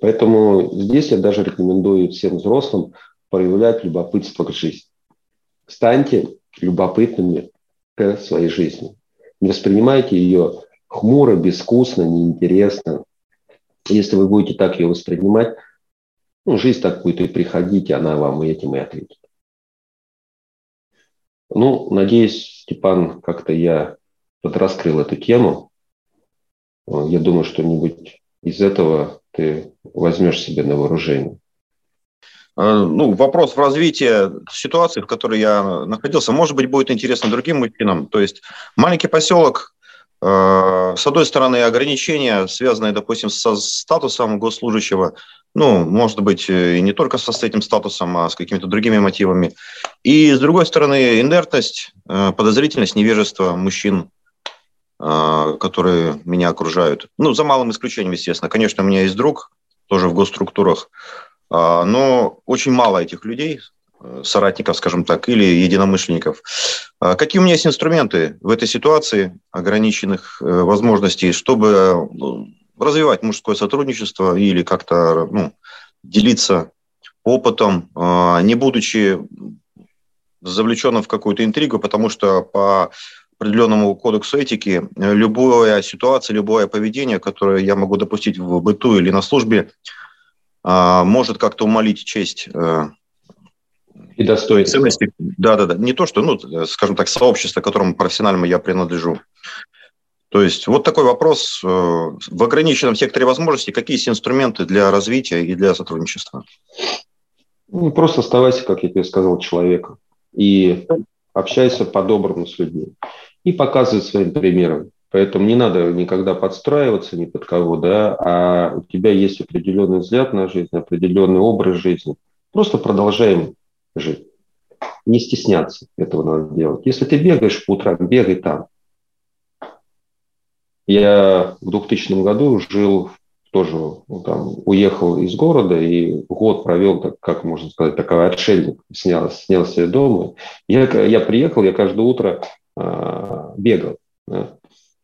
Поэтому здесь я даже рекомендую всем взрослым проявлять любопытство к жизни. Станьте любопытными к своей жизни. Не воспринимайте ее хмуро, безвкусно, неинтересно. Если вы будете так ее воспринимать, ну, жизнь так будет и приходить, и она вам этим и ответит. Ну, надеюсь, Степан, как-то я подраскрыл эту тему. Я думаю, что-нибудь из этого ты возьмешь себе на вооружение. Э, ну, вопрос в развитии ситуации, в которой я находился, может быть, будет интересно другим мужчинам. То есть маленький поселок, э, с одной стороны, ограничения, связанные, допустим, со статусом госслужащего, ну, может быть, и не только со с этим статусом, а с какими-то другими мотивами. И, с другой стороны, инертность, э, подозрительность, невежество мужчин, которые меня окружают. Ну, за малым исключением, естественно. Конечно, у меня есть друг, тоже в госструктурах, а, но очень мало этих людей, э, соратников, скажем так, или единомышленников. А какие у меня есть инструменты в этой ситуации ограниченных э, возможностей, чтобы ну, развивать мужское сотрудничество или как-то ну, делиться опытом, а, не будучи завлеченным в какую-то интригу, потому что по определенному кодексу этики любая ситуация, любое поведение, которое я могу допустить в быту или на службе, а, может как-то умолить честь э, И достоинства. Ценности, да, да, да. Не то, что, ну, скажем так, сообщество, которому профессионально я принадлежу. То есть вот такой вопрос. Э, в ограниченном секторе возможностей какие есть инструменты для развития и для сотрудничества? Ну, просто оставайся, как я тебе сказал, человеком. И общайся по-доброму с людьми. И показывай своим примером. Поэтому не надо никогда подстраиваться ни под кого, да, а у тебя есть определенный взгляд на жизнь, определенный образ жизни. Просто продолжаем жить. Не стесняться этого надо делать. Если ты бегаешь по утрам, бегай там. Я в 2000 году жил тоже ну, там, уехал из города и год провел, так, как можно сказать, такой отшельник, снял, снял себе дома. Я, я приехал, я каждое утро бегал. Да.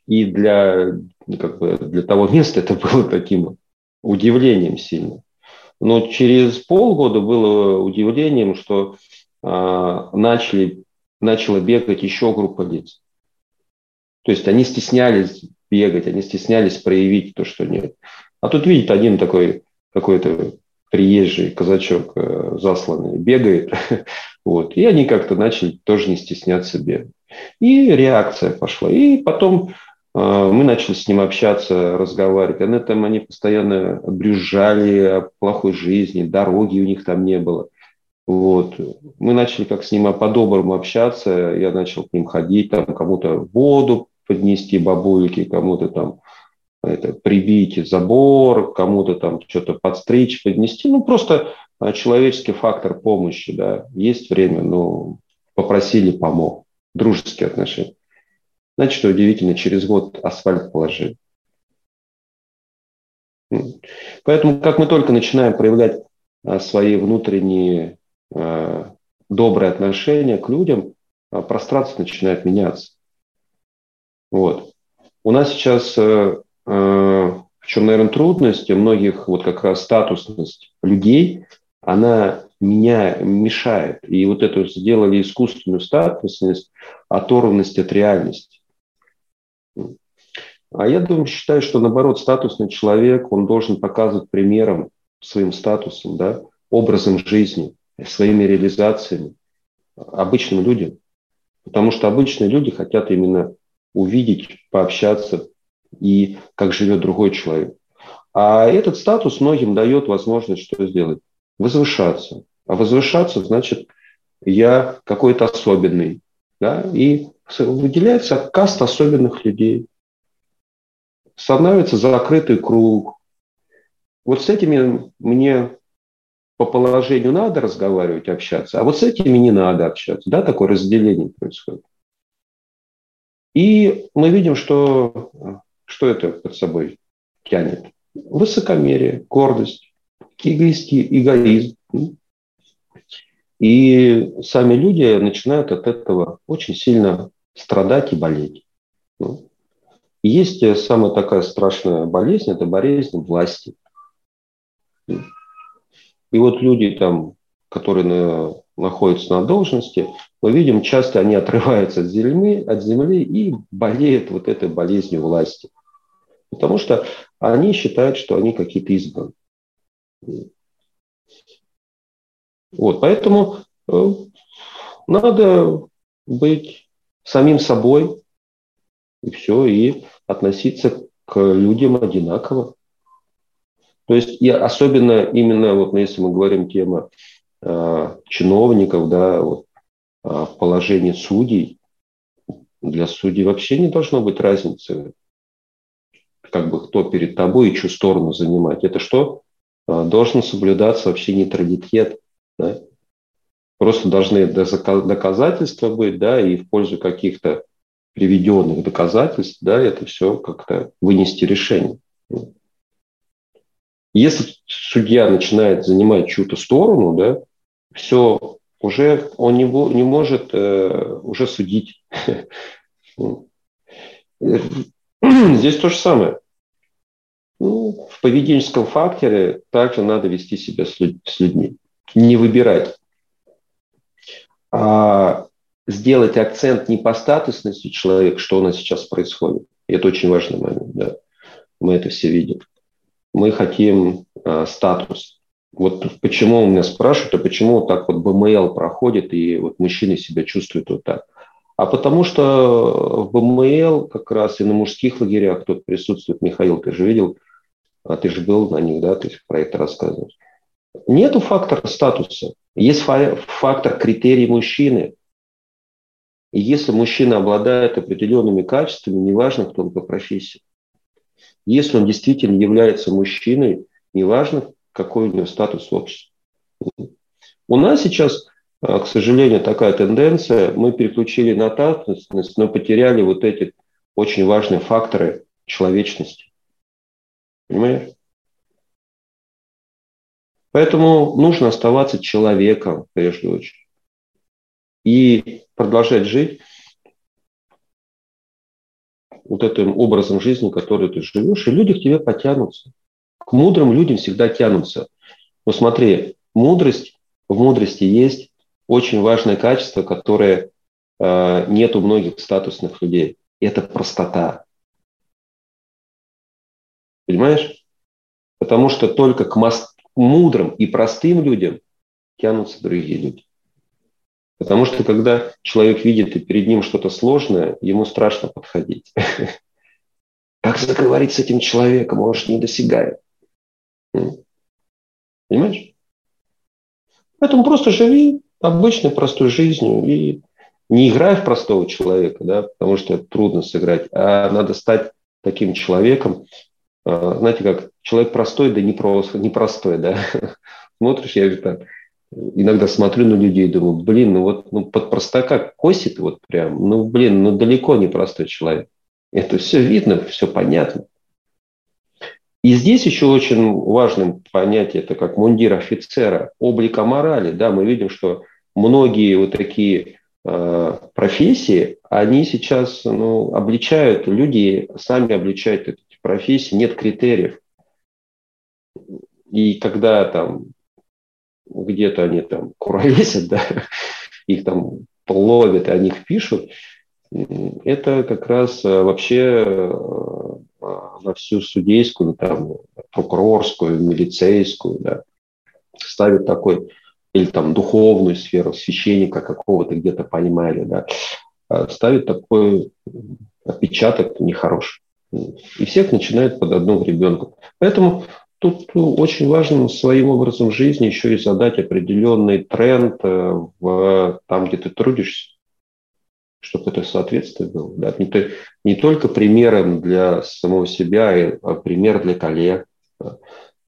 И для, как бы, для того места это было таким удивлением сильно. Но через полгода было удивлением, что а, начали, начала бегать еще группа лиц. То есть они стеснялись бегать, они стеснялись проявить то, что нет. А тут, видит, один такой какой-то приезжий казачок э, засланный бегает, вот, и они как-то начали тоже не стесняться бегать. И реакция пошла. И потом э, мы начали с ним общаться, разговаривать. Они там они постоянно брюзжали о плохой жизни, дороги у них там не было. Вот. Мы начали как с ним по-доброму общаться. Я начал к ним ходить, там кому-то воду поднести бабульки, кому-то там это, прибить забор, кому-то там что-то подстричь, поднести. Ну, просто а, человеческий фактор помощи, да. Есть время, ну, попросили, помог дружеские отношения. Значит, удивительно, через год асфальт положили. Поэтому, как мы только начинаем проявлять а, свои внутренние а, добрые отношения к людям, пространство начинает меняться. Вот. У нас сейчас, в чем, наверное, трудность, многих вот как раз статусность людей, она меня мешает. И вот это сделали искусственную статусность, оторванность от реальности. А я думаю, считаю, что наоборот, статусный человек, он должен показывать примером своим статусом, да, образом жизни, своими реализациями обычным людям. Потому что обычные люди хотят именно увидеть, пообщаться и как живет другой человек. А этот статус многим дает возможность что сделать? Возвышаться. А возвышаться значит, я какой-то особенный. Да? И выделяется каст особенных людей. Становится закрытый круг. Вот с этими мне по положению надо разговаривать, общаться, а вот с этими не надо общаться. Да, такое разделение происходит. И мы видим, что, что это под собой тянет. Высокомерие, гордость, эгоисти, эгоизм. И сами люди начинают от этого очень сильно страдать и болеть. Ну, есть самая такая страшная болезнь, это болезнь власти. И вот люди там, которые на, находятся на должности, мы видим, часто они отрываются от земли, от земли и болеют вот этой болезнью власти. Потому что они считают, что они какие-то избранные. Вот, поэтому э, надо быть самим собой, и все, и относиться к людям одинаково. То есть, и особенно именно, вот если мы говорим тема э, чиновников, да, вот, э, положение судей, для судей вообще не должно быть разницы, как бы кто перед тобой и чью сторону занимать. Это что? А, должен соблюдаться вообще нейтралитет. Да? Просто должны доказательства быть, да, и в пользу каких-то приведенных доказательств, да, это все как-то вынести решение. Если судья начинает занимать чью-то сторону, да, все, уже он не, не может э, уже судить. Здесь то же самое. Ну, поведенческом факторе также надо вести себя с, людьми, не выбирать. А сделать акцент не по статусности человека, что у нас сейчас происходит. Это очень важный момент, да. Мы это все видим. Мы хотим а, статус. Вот почему у меня спрашивают, а почему вот так вот БМЛ проходит, и вот мужчины себя чувствуют вот так. А потому что в БМЛ как раз и на мужских лагерях кто присутствует, Михаил, ты же видел, а ты же был на них, да, ты про это рассказываешь. Нету фактора статуса. Есть фактор критерий мужчины. И если мужчина обладает определенными качествами, неважно, кто он по профессии, если он действительно является мужчиной, неважно, какой у него статус в обществе. У нас сейчас, а, к сожалению, такая тенденция. Мы переключили на татственность, но потеряли вот эти очень важные факторы человечности. Понимаешь? Поэтому нужно оставаться человеком, прежде очередь. И продолжать жить вот этим образом жизни, который ты живешь, и люди к тебе потянутся. К мудрым людям всегда тянутся. Но смотри, мудрость, в мудрости есть очень важное качество, которое э, нет у многих статусных людей. Это простота. Понимаешь? Потому что только к мудрым и простым людям тянутся другие люди. Потому что когда человек видит и перед ним что-то сложное, ему страшно подходить. Как заговорить с этим человеком? Он же недосягаем. Понимаешь? Поэтому просто живи обычной простой жизнью и не играй в простого человека, да, потому что трудно сыграть, а надо стать таким человеком, знаете, как человек простой, да не, просто, не простой, да. Смотришь, я так иногда смотрю на людей думаю, блин, ну вот ну, под простака косит вот прям, ну блин, ну далеко не простой человек. Это все видно, все понятно. И здесь еще очень важным понятие, это как мундир офицера, облика морали. Да, мы видим, что многие вот такие э, профессии, они сейчас ну, обличают, люди сами обличают профессии, нет критериев. И когда там где-то они там куролесят, да, их там ловят, о них пишут, это как раз э, вообще э, на всю судейскую, там, прокурорскую, милицейскую, да, ставит такой, или там духовную сферу, священника какого-то где-то поймали, да, а ставит такой отпечаток нехороший. И всех начинает под одну ребенку. Поэтому тут очень важно своим образом жизни еще и задать определенный тренд э, в, там, где ты трудишься чтобы это соответствие было. Да? Не, не только примером для самого себя, а пример для коллег,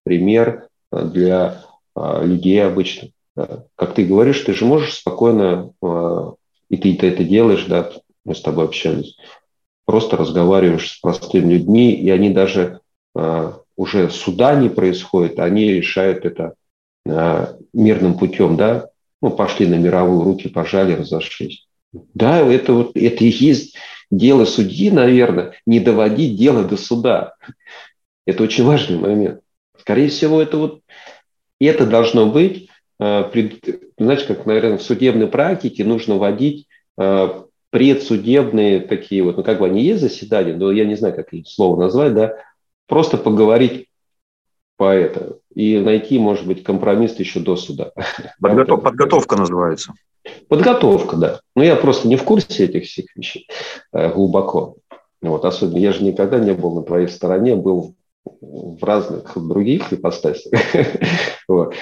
пример а, для а, людей обычных. Да? Как ты говоришь, ты же можешь спокойно, а, и ты это делаешь, да, мы с тобой общались, просто разговариваешь с простыми людьми, и они даже а, уже суда не происходит, они решают это а, мирным путем, да, ну, пошли на мировую, руки пожали, разошлись. Да, это вот это и есть дело судьи, наверное, не доводить дело до суда. Это очень важный момент. Скорее всего, это вот это должно быть, знаете, как, наверное, в судебной практике нужно вводить предсудебные такие вот, ну как бы они есть заседания, но я не знаю, как их слово назвать, да, просто поговорить по это и найти, может быть, компромисс еще до суда. Подготов, подготовка называется. Подготовка, да. Но я просто не в курсе этих всех вещей э, глубоко. Вот, особенно я же никогда не был на твоей стороне, был в разных других ипостасях. вот.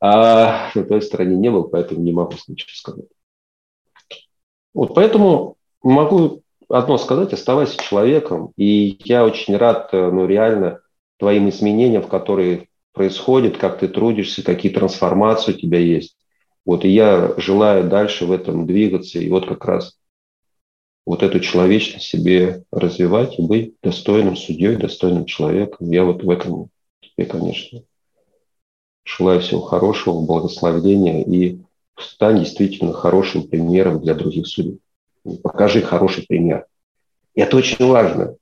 А на твоей стороне не был, поэтому не могу ничего сказать. Вот, поэтому могу одно сказать, оставайся человеком. И я очень рад, э, ну, реально, твоим изменениям, которые происходят, как ты трудишься, какие трансформации у тебя есть. Вот, и я желаю дальше в этом двигаться, и вот как раз вот эту человечность себе развивать и быть достойным судьей, достойным человеком. Я вот в этом тебе, конечно, желаю всего хорошего, благословения и стань действительно хорошим примером для других судей. Покажи хороший пример. И это очень важно.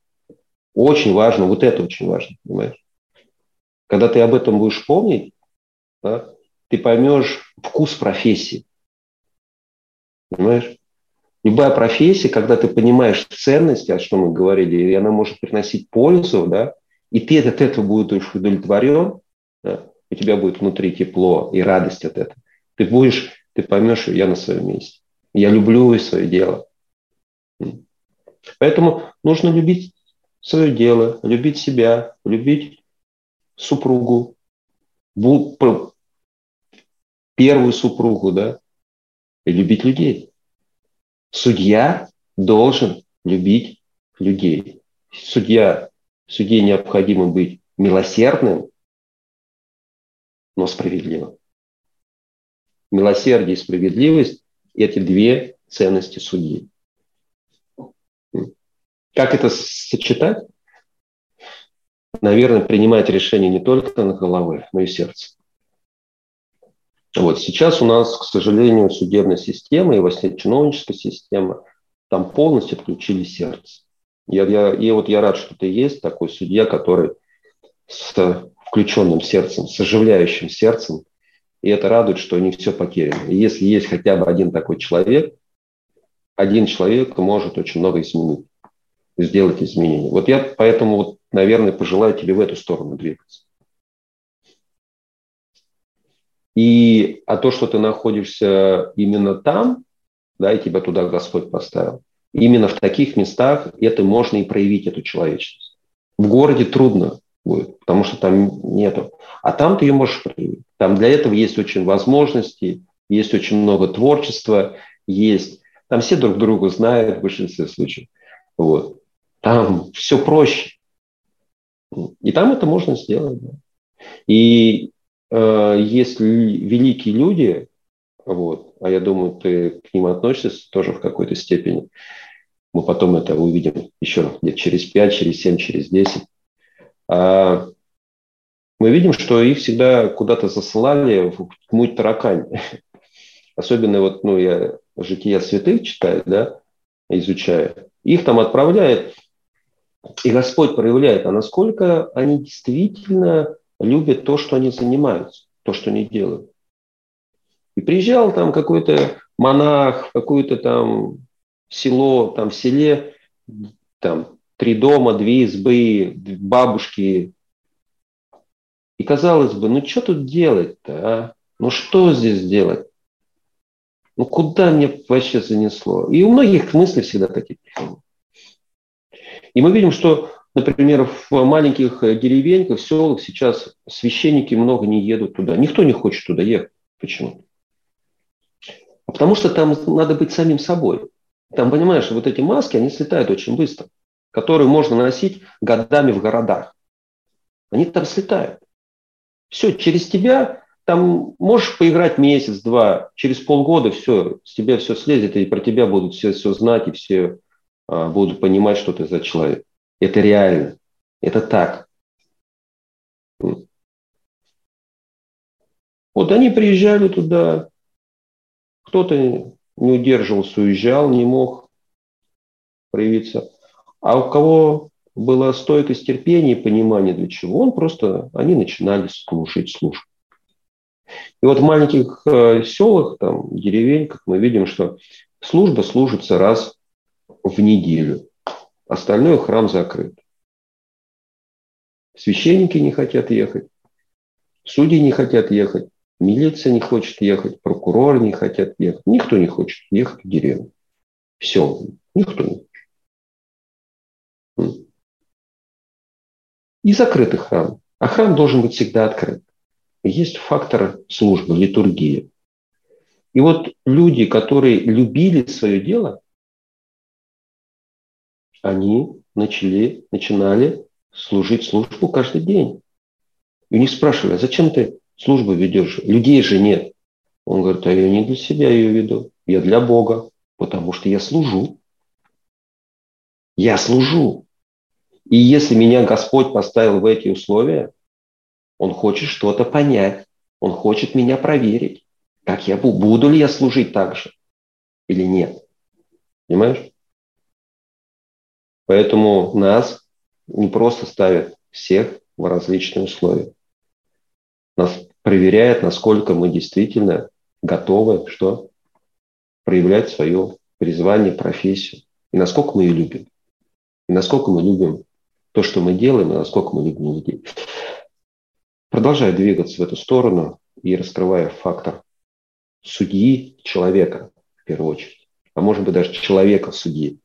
Очень важно, вот это очень важно, понимаешь? Когда ты об этом будешь помнить, да, ты поймешь вкус профессии. Понимаешь? Любая профессия, когда ты понимаешь ценности, о чем мы говорили, и она может приносить пользу, да, и ты от этого будешь удовлетворен, да, у тебя будет внутри тепло и радость от этого. Ты будешь, ты поймешь, что я на своем месте. Я люблю свое дело. Поэтому нужно любить свое дело, любить себя, любить супругу, первую супругу, да, и любить людей. Судья должен любить людей. Судья, судье необходимо быть милосердным, но справедливым. Милосердие и справедливость – эти две ценности судьи. Как это сочетать? Наверное, принимать решение не только на головы, но и сердце. Вот сейчас у нас, к сожалению, судебная система и вообще чиновническая система там полностью отключили сердце. Я, я, и вот я рад, что ты есть такой судья, который с включенным сердцем, с оживляющим сердцем, и это радует, что не все потеряно. И если есть хотя бы один такой человек, один человек может очень много изменить, сделать изменения. Вот я поэтому, вот, наверное, пожелаю тебе в эту сторону двигаться. И а то, что ты находишься именно там, да, и тебя туда Господь поставил, именно в таких местах это можно и проявить, эту человечность. В городе трудно будет, потому что там нету. А там ты ее можешь проявить. Там для этого есть очень возможности, есть очень много творчества, есть. Там все друг друга знают в большинстве случаев. Вот. Там все проще. И там это можно сделать. Да. И э, если великие люди, вот, а я думаю, ты к ним относишься тоже в какой-то степени, мы потом это увидим еще лет через 5, через 7, через 10, а мы видим, что их всегда куда-то засылали в муть таракань. Особенно вот, ну, я жития святых читаю, да, изучаю. Их там отправляют, и Господь проявляет, а насколько они действительно любят то, что они занимаются, то, что они делают. И приезжал там какой-то монах, какое-то там село, там в селе, там три дома, две избы, бабушки. И казалось бы, ну что тут делать-то, а? Ну что здесь делать? Ну куда мне вообще занесло? И у многих мысли всегда такие. И мы видим, что, например, в маленьких деревеньках, селах сейчас священники много не едут туда. Никто не хочет туда ехать. Почему? А потому что там надо быть самим собой. Там, понимаешь, вот эти маски, они слетают очень быстро которые можно носить годами в городах. Они там слетают. Все, через тебя там можешь поиграть месяц-два, через полгода все, с тебя все слезет, и про тебя будут все, все знать, и все а, будут понимать, что ты за человек. Это реально. Это так. Вот они приезжали туда, кто-то не удерживался, уезжал, не мог проявиться. А у кого была стойкость терпения и понимание для чего, он просто, они начинали слушать службу. И вот в маленьких э, селах, там, деревеньках мы видим, что служба служится раз в неделю. Остальное храм закрыт. Священники не хотят ехать, судьи не хотят ехать, милиция не хочет ехать, прокуроры не хотят ехать. Никто не хочет ехать в деревню. Все, никто не и закрытый храм. А храм должен быть всегда открыт. Есть фактор службы, литургии. И вот люди, которые любили свое дело, они начали, начинали служить службу каждый день. И у них спрашивали, а зачем ты службу ведешь? Людей же нет. Он говорит, а я не для себя ее веду, я для Бога, потому что я служу. Я служу. И если меня Господь поставил в эти условия, Он хочет что-то понять, Он хочет меня проверить, как я буду, буду ли я служить так же или нет. Понимаешь? Поэтому нас не просто ставят всех в различные условия. Нас проверяет, насколько мы действительно готовы что? проявлять свое призвание, профессию. И насколько мы ее любим. И насколько мы любим то, что мы делаем, и насколько мы любим людей. продолжая двигаться в эту сторону и раскрывая фактор судьи человека, в первую очередь, а может быть даже человека судьи.